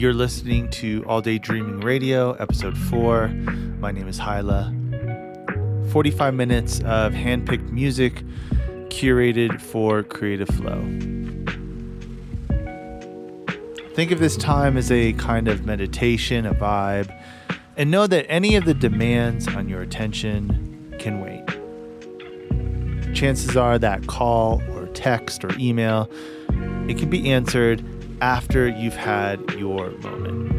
You're listening to All Day Dreaming Radio, episode four. My name is Hyla. 45 minutes of handpicked music curated for creative flow. Think of this time as a kind of meditation, a vibe, and know that any of the demands on your attention can wait. Chances are that call or text or email, it can be answered after you've had your moment.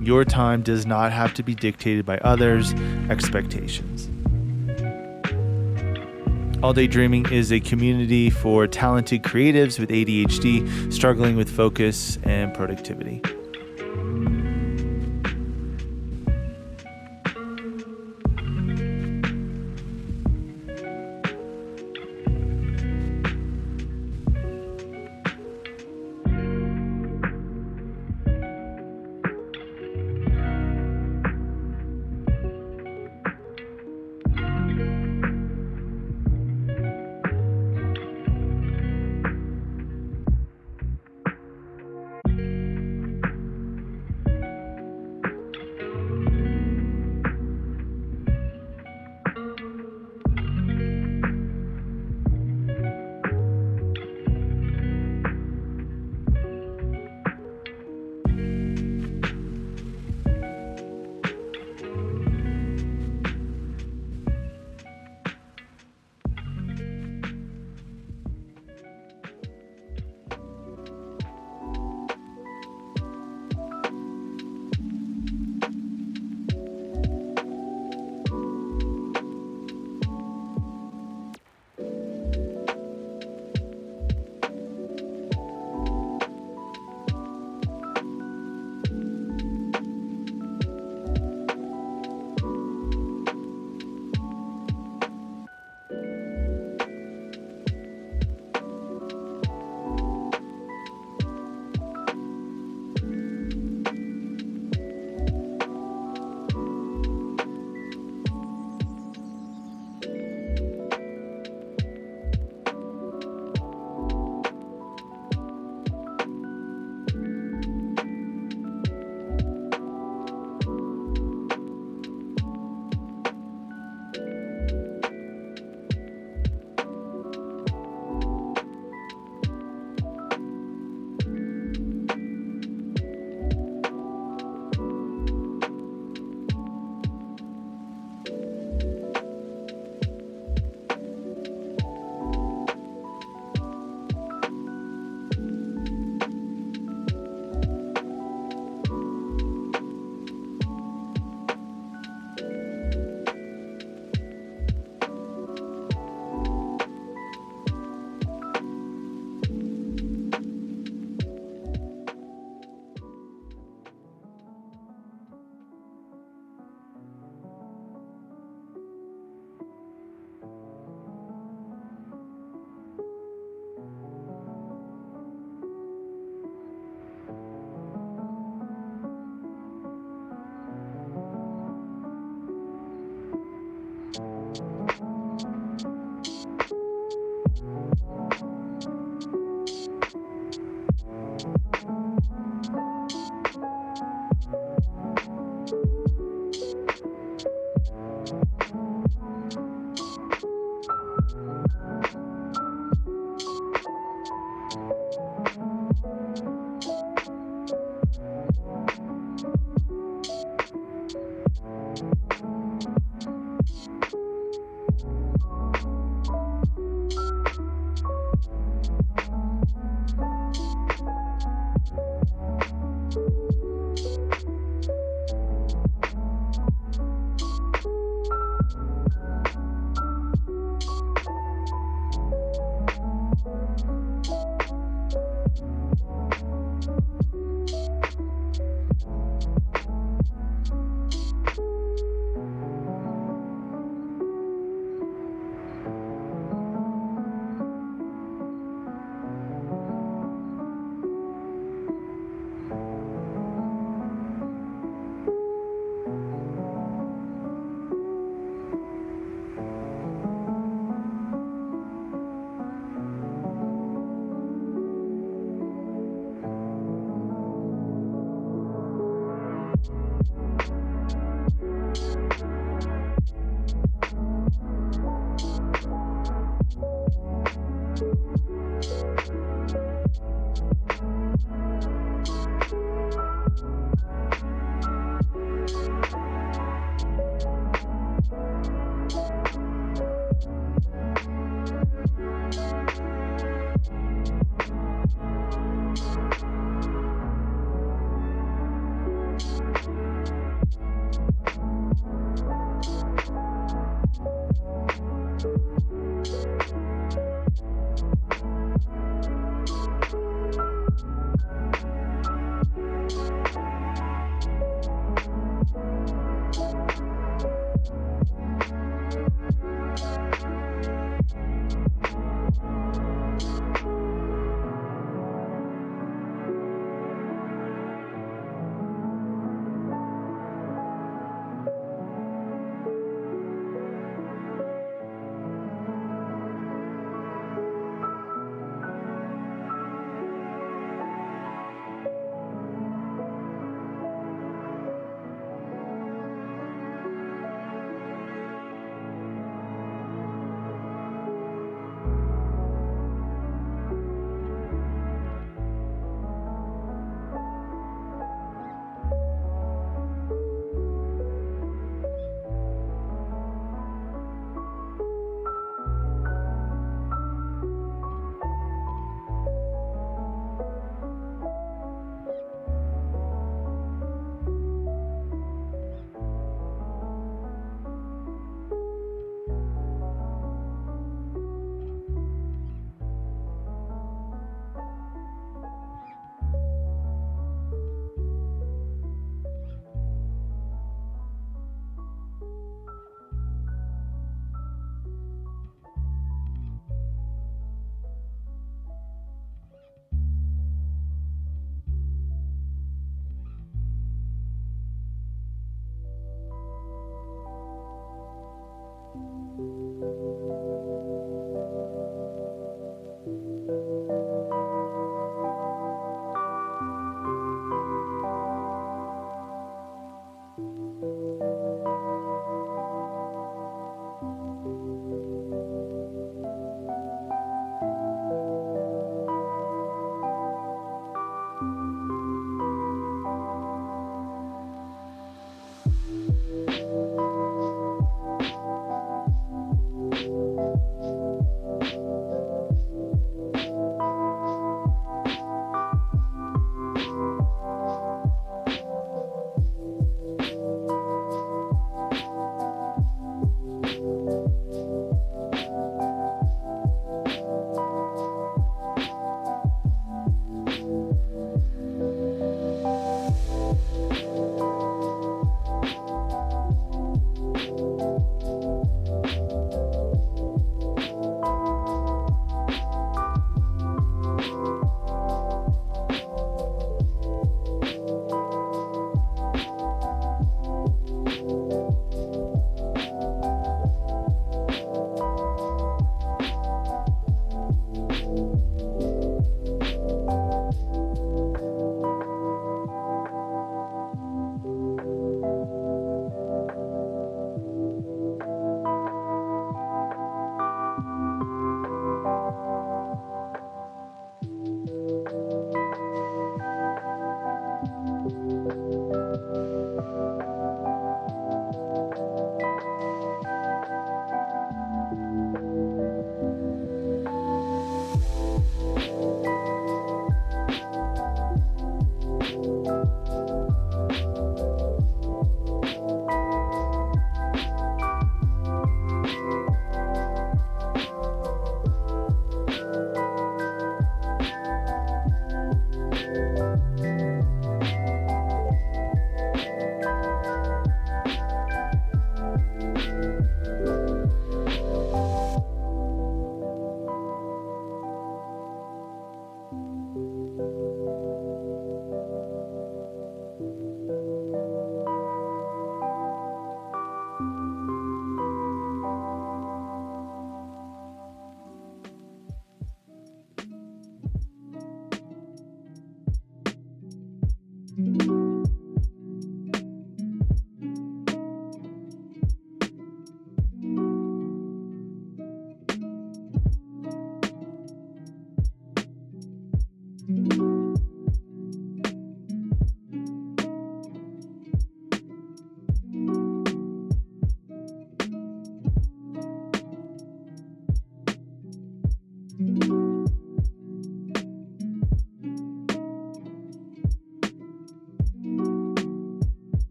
Your time does not have to be dictated by others' expectations. All Day Dreaming is a community for talented creatives with ADHD struggling with focus and productivity.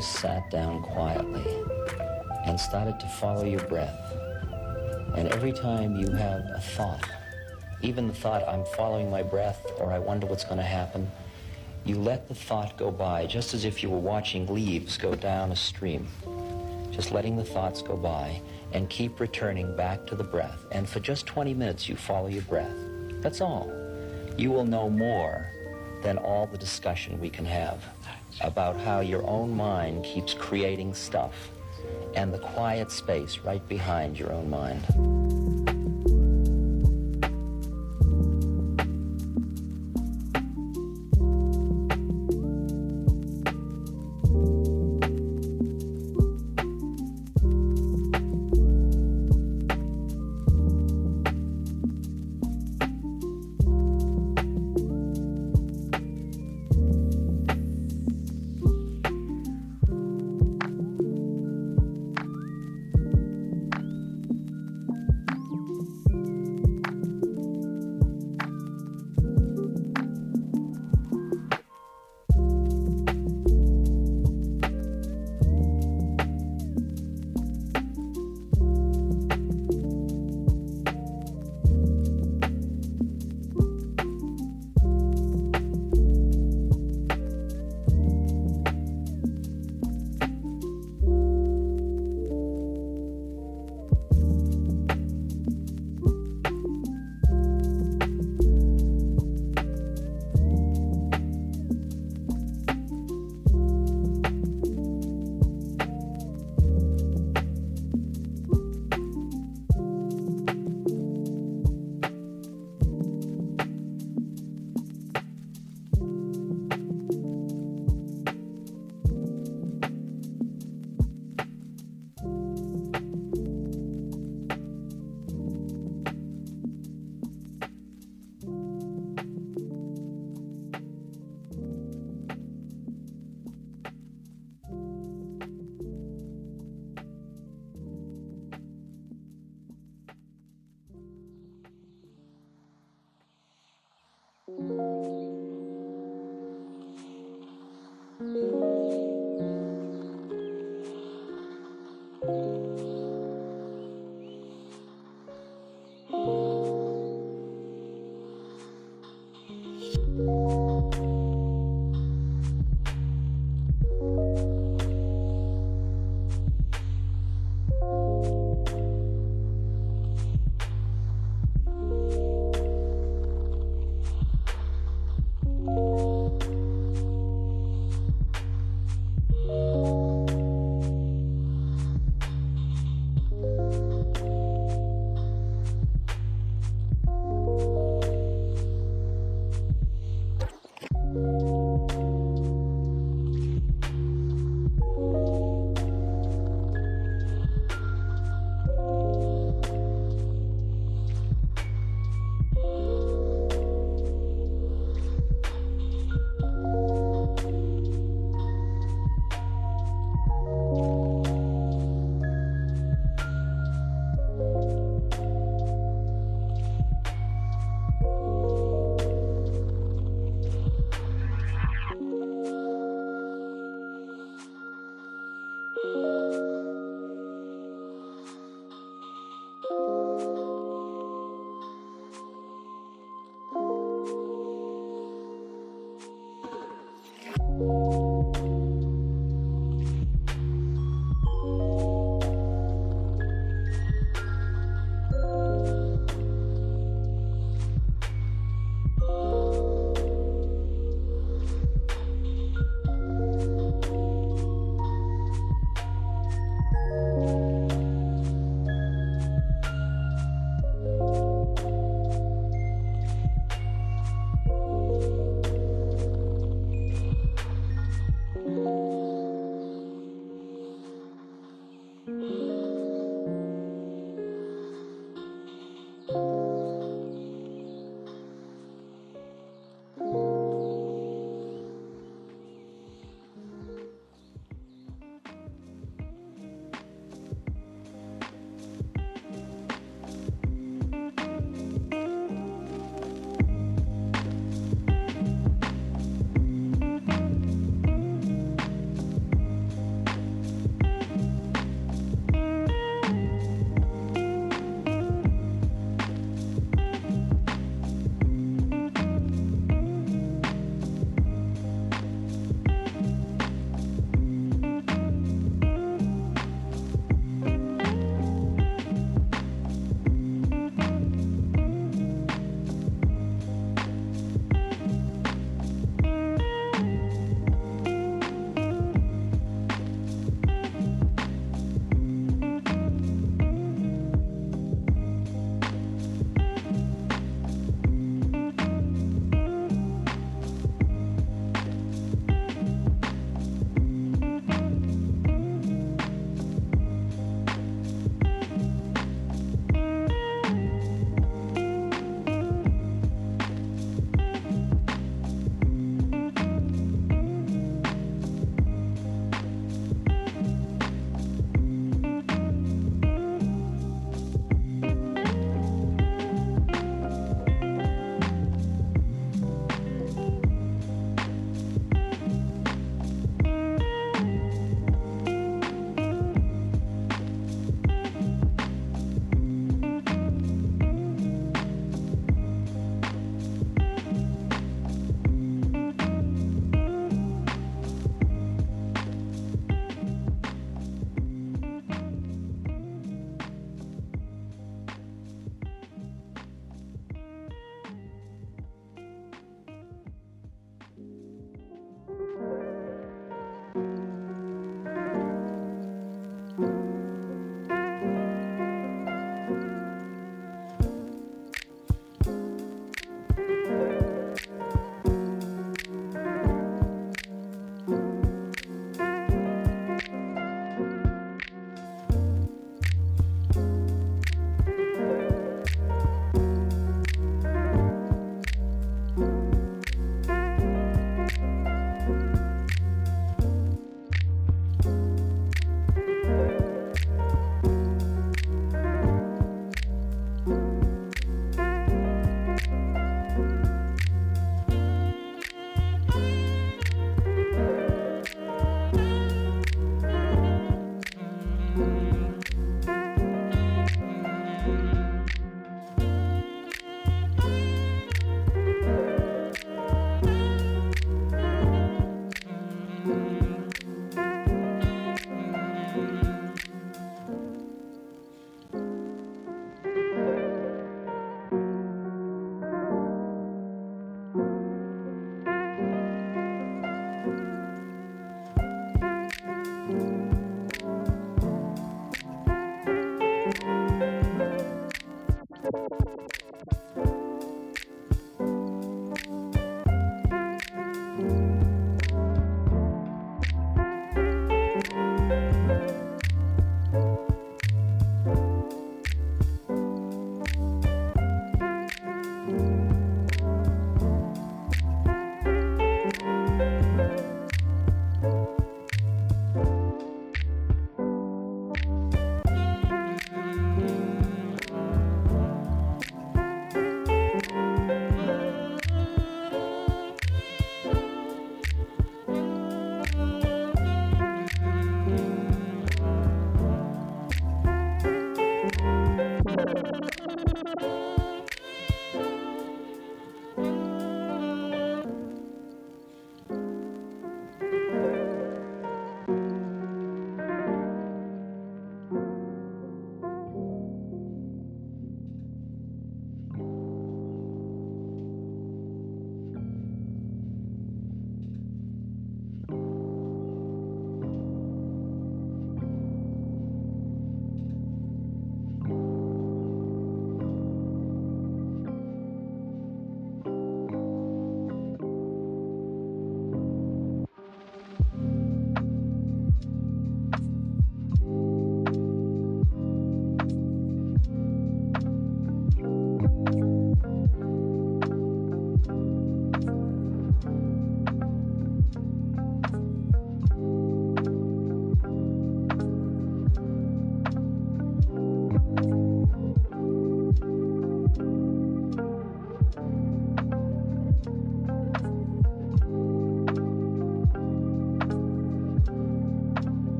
Just sat down quietly and started to follow your breath. And every time you have a thought, even the thought, I'm following my breath, or I wonder what's going to happen, you let the thought go by, just as if you were watching leaves go down a stream. Just letting the thoughts go by and keep returning back to the breath. And for just 20 minutes, you follow your breath. That's all. You will know more than all the discussion we can have about how your own mind keeps creating stuff and the quiet space right behind your own mind.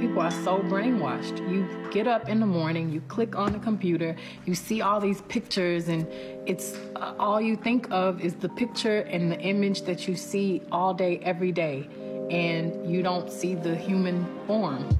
People are so brainwashed. You get up in the morning, you click on the computer, you see all these pictures, and it's uh, all you think of is the picture and the image that you see all day, every day, and you don't see the human form.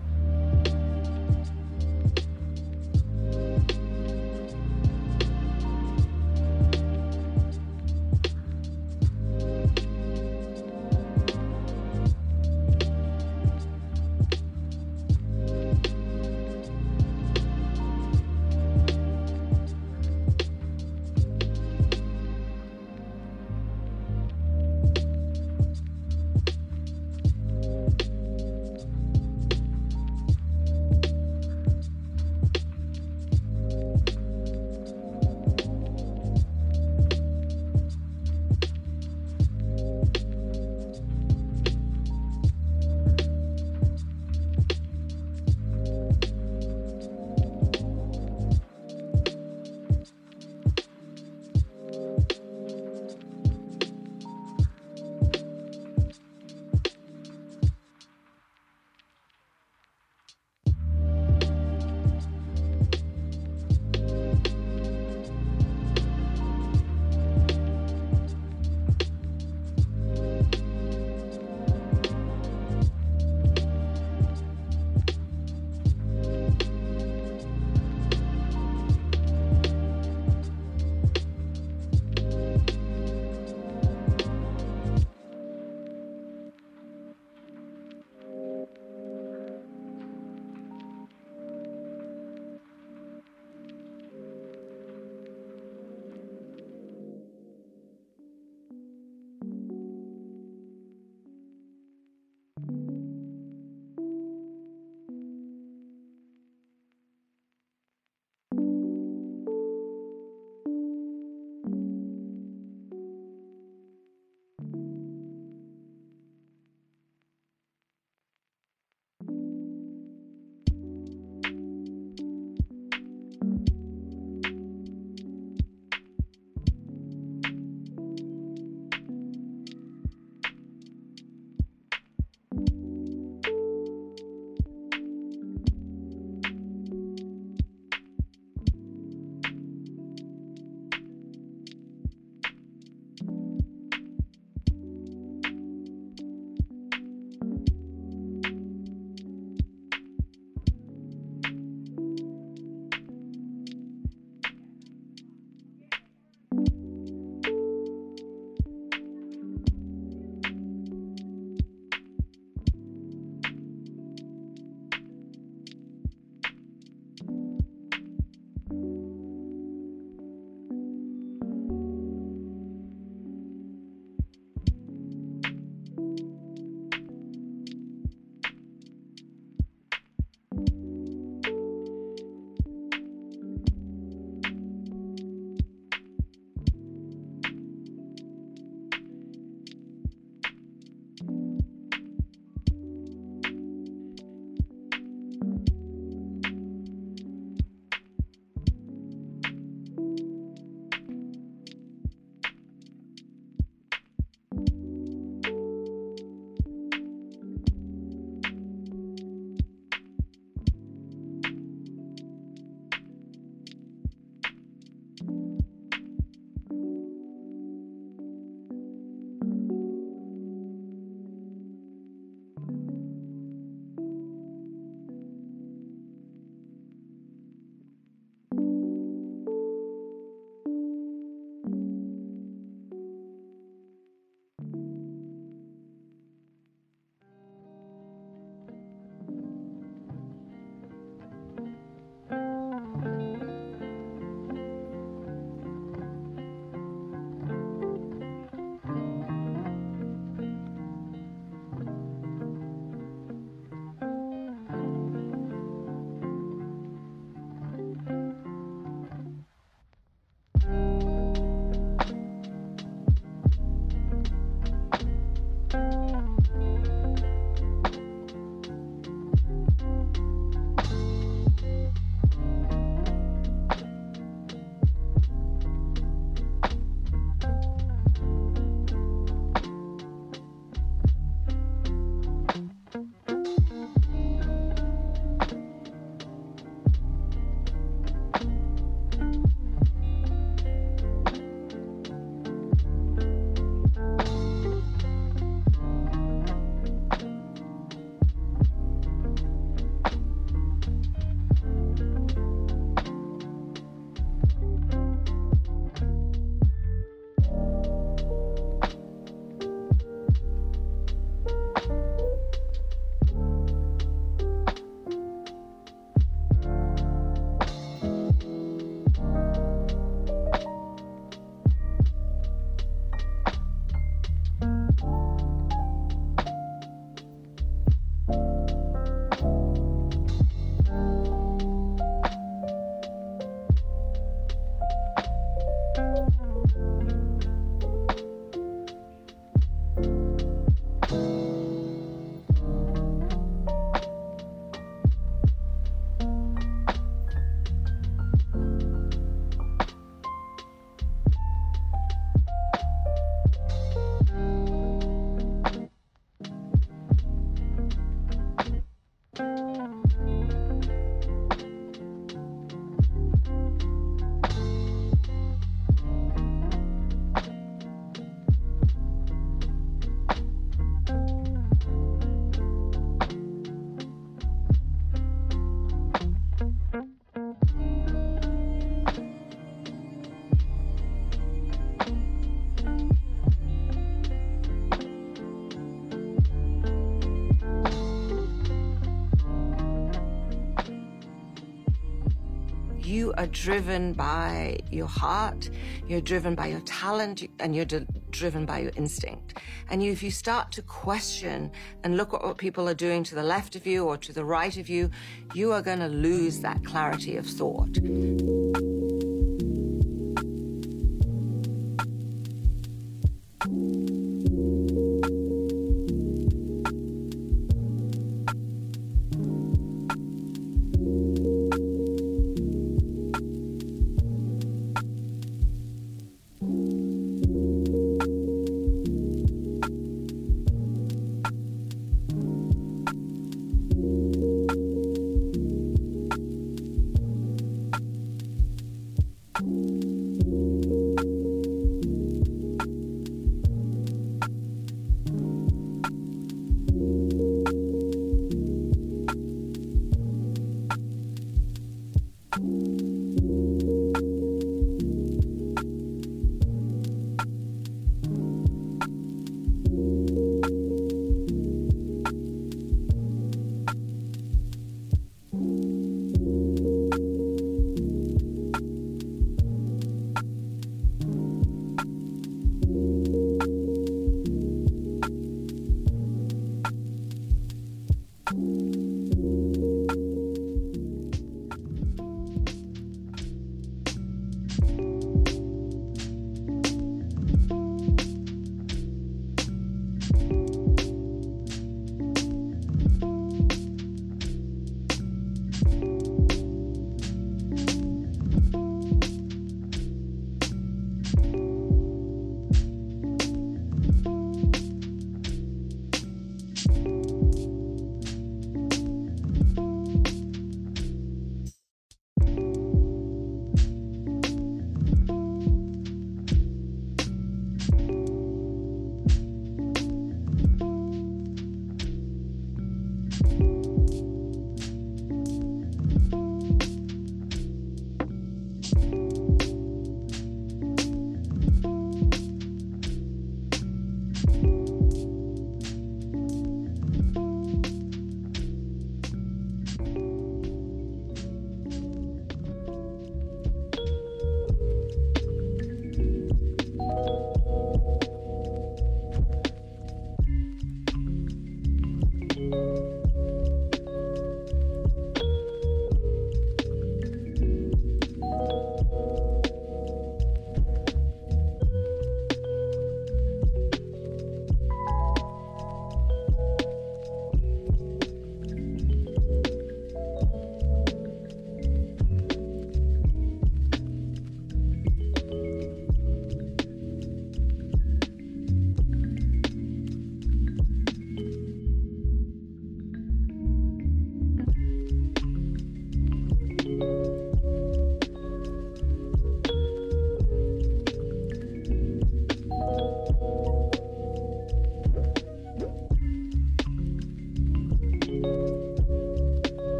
Are driven by your heart, you're driven by your talent, and you're d- driven by your instinct. And you, if you start to question and look at what people are doing to the left of you or to the right of you, you are going to lose that clarity of thought.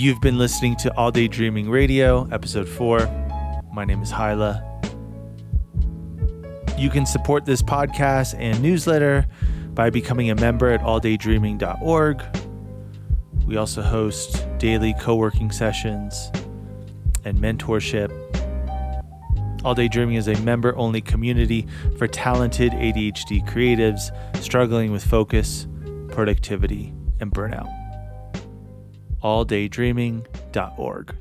You've been listening to All Day Dreaming Radio, episode 4. My name is Hyla. You can support this podcast and newsletter by becoming a member at alldaydreaming.org. We also host daily co working sessions and mentorship. All Day Dreaming is a member only community for talented ADHD creatives struggling with focus, productivity, and burnout. alldaydreaming.org.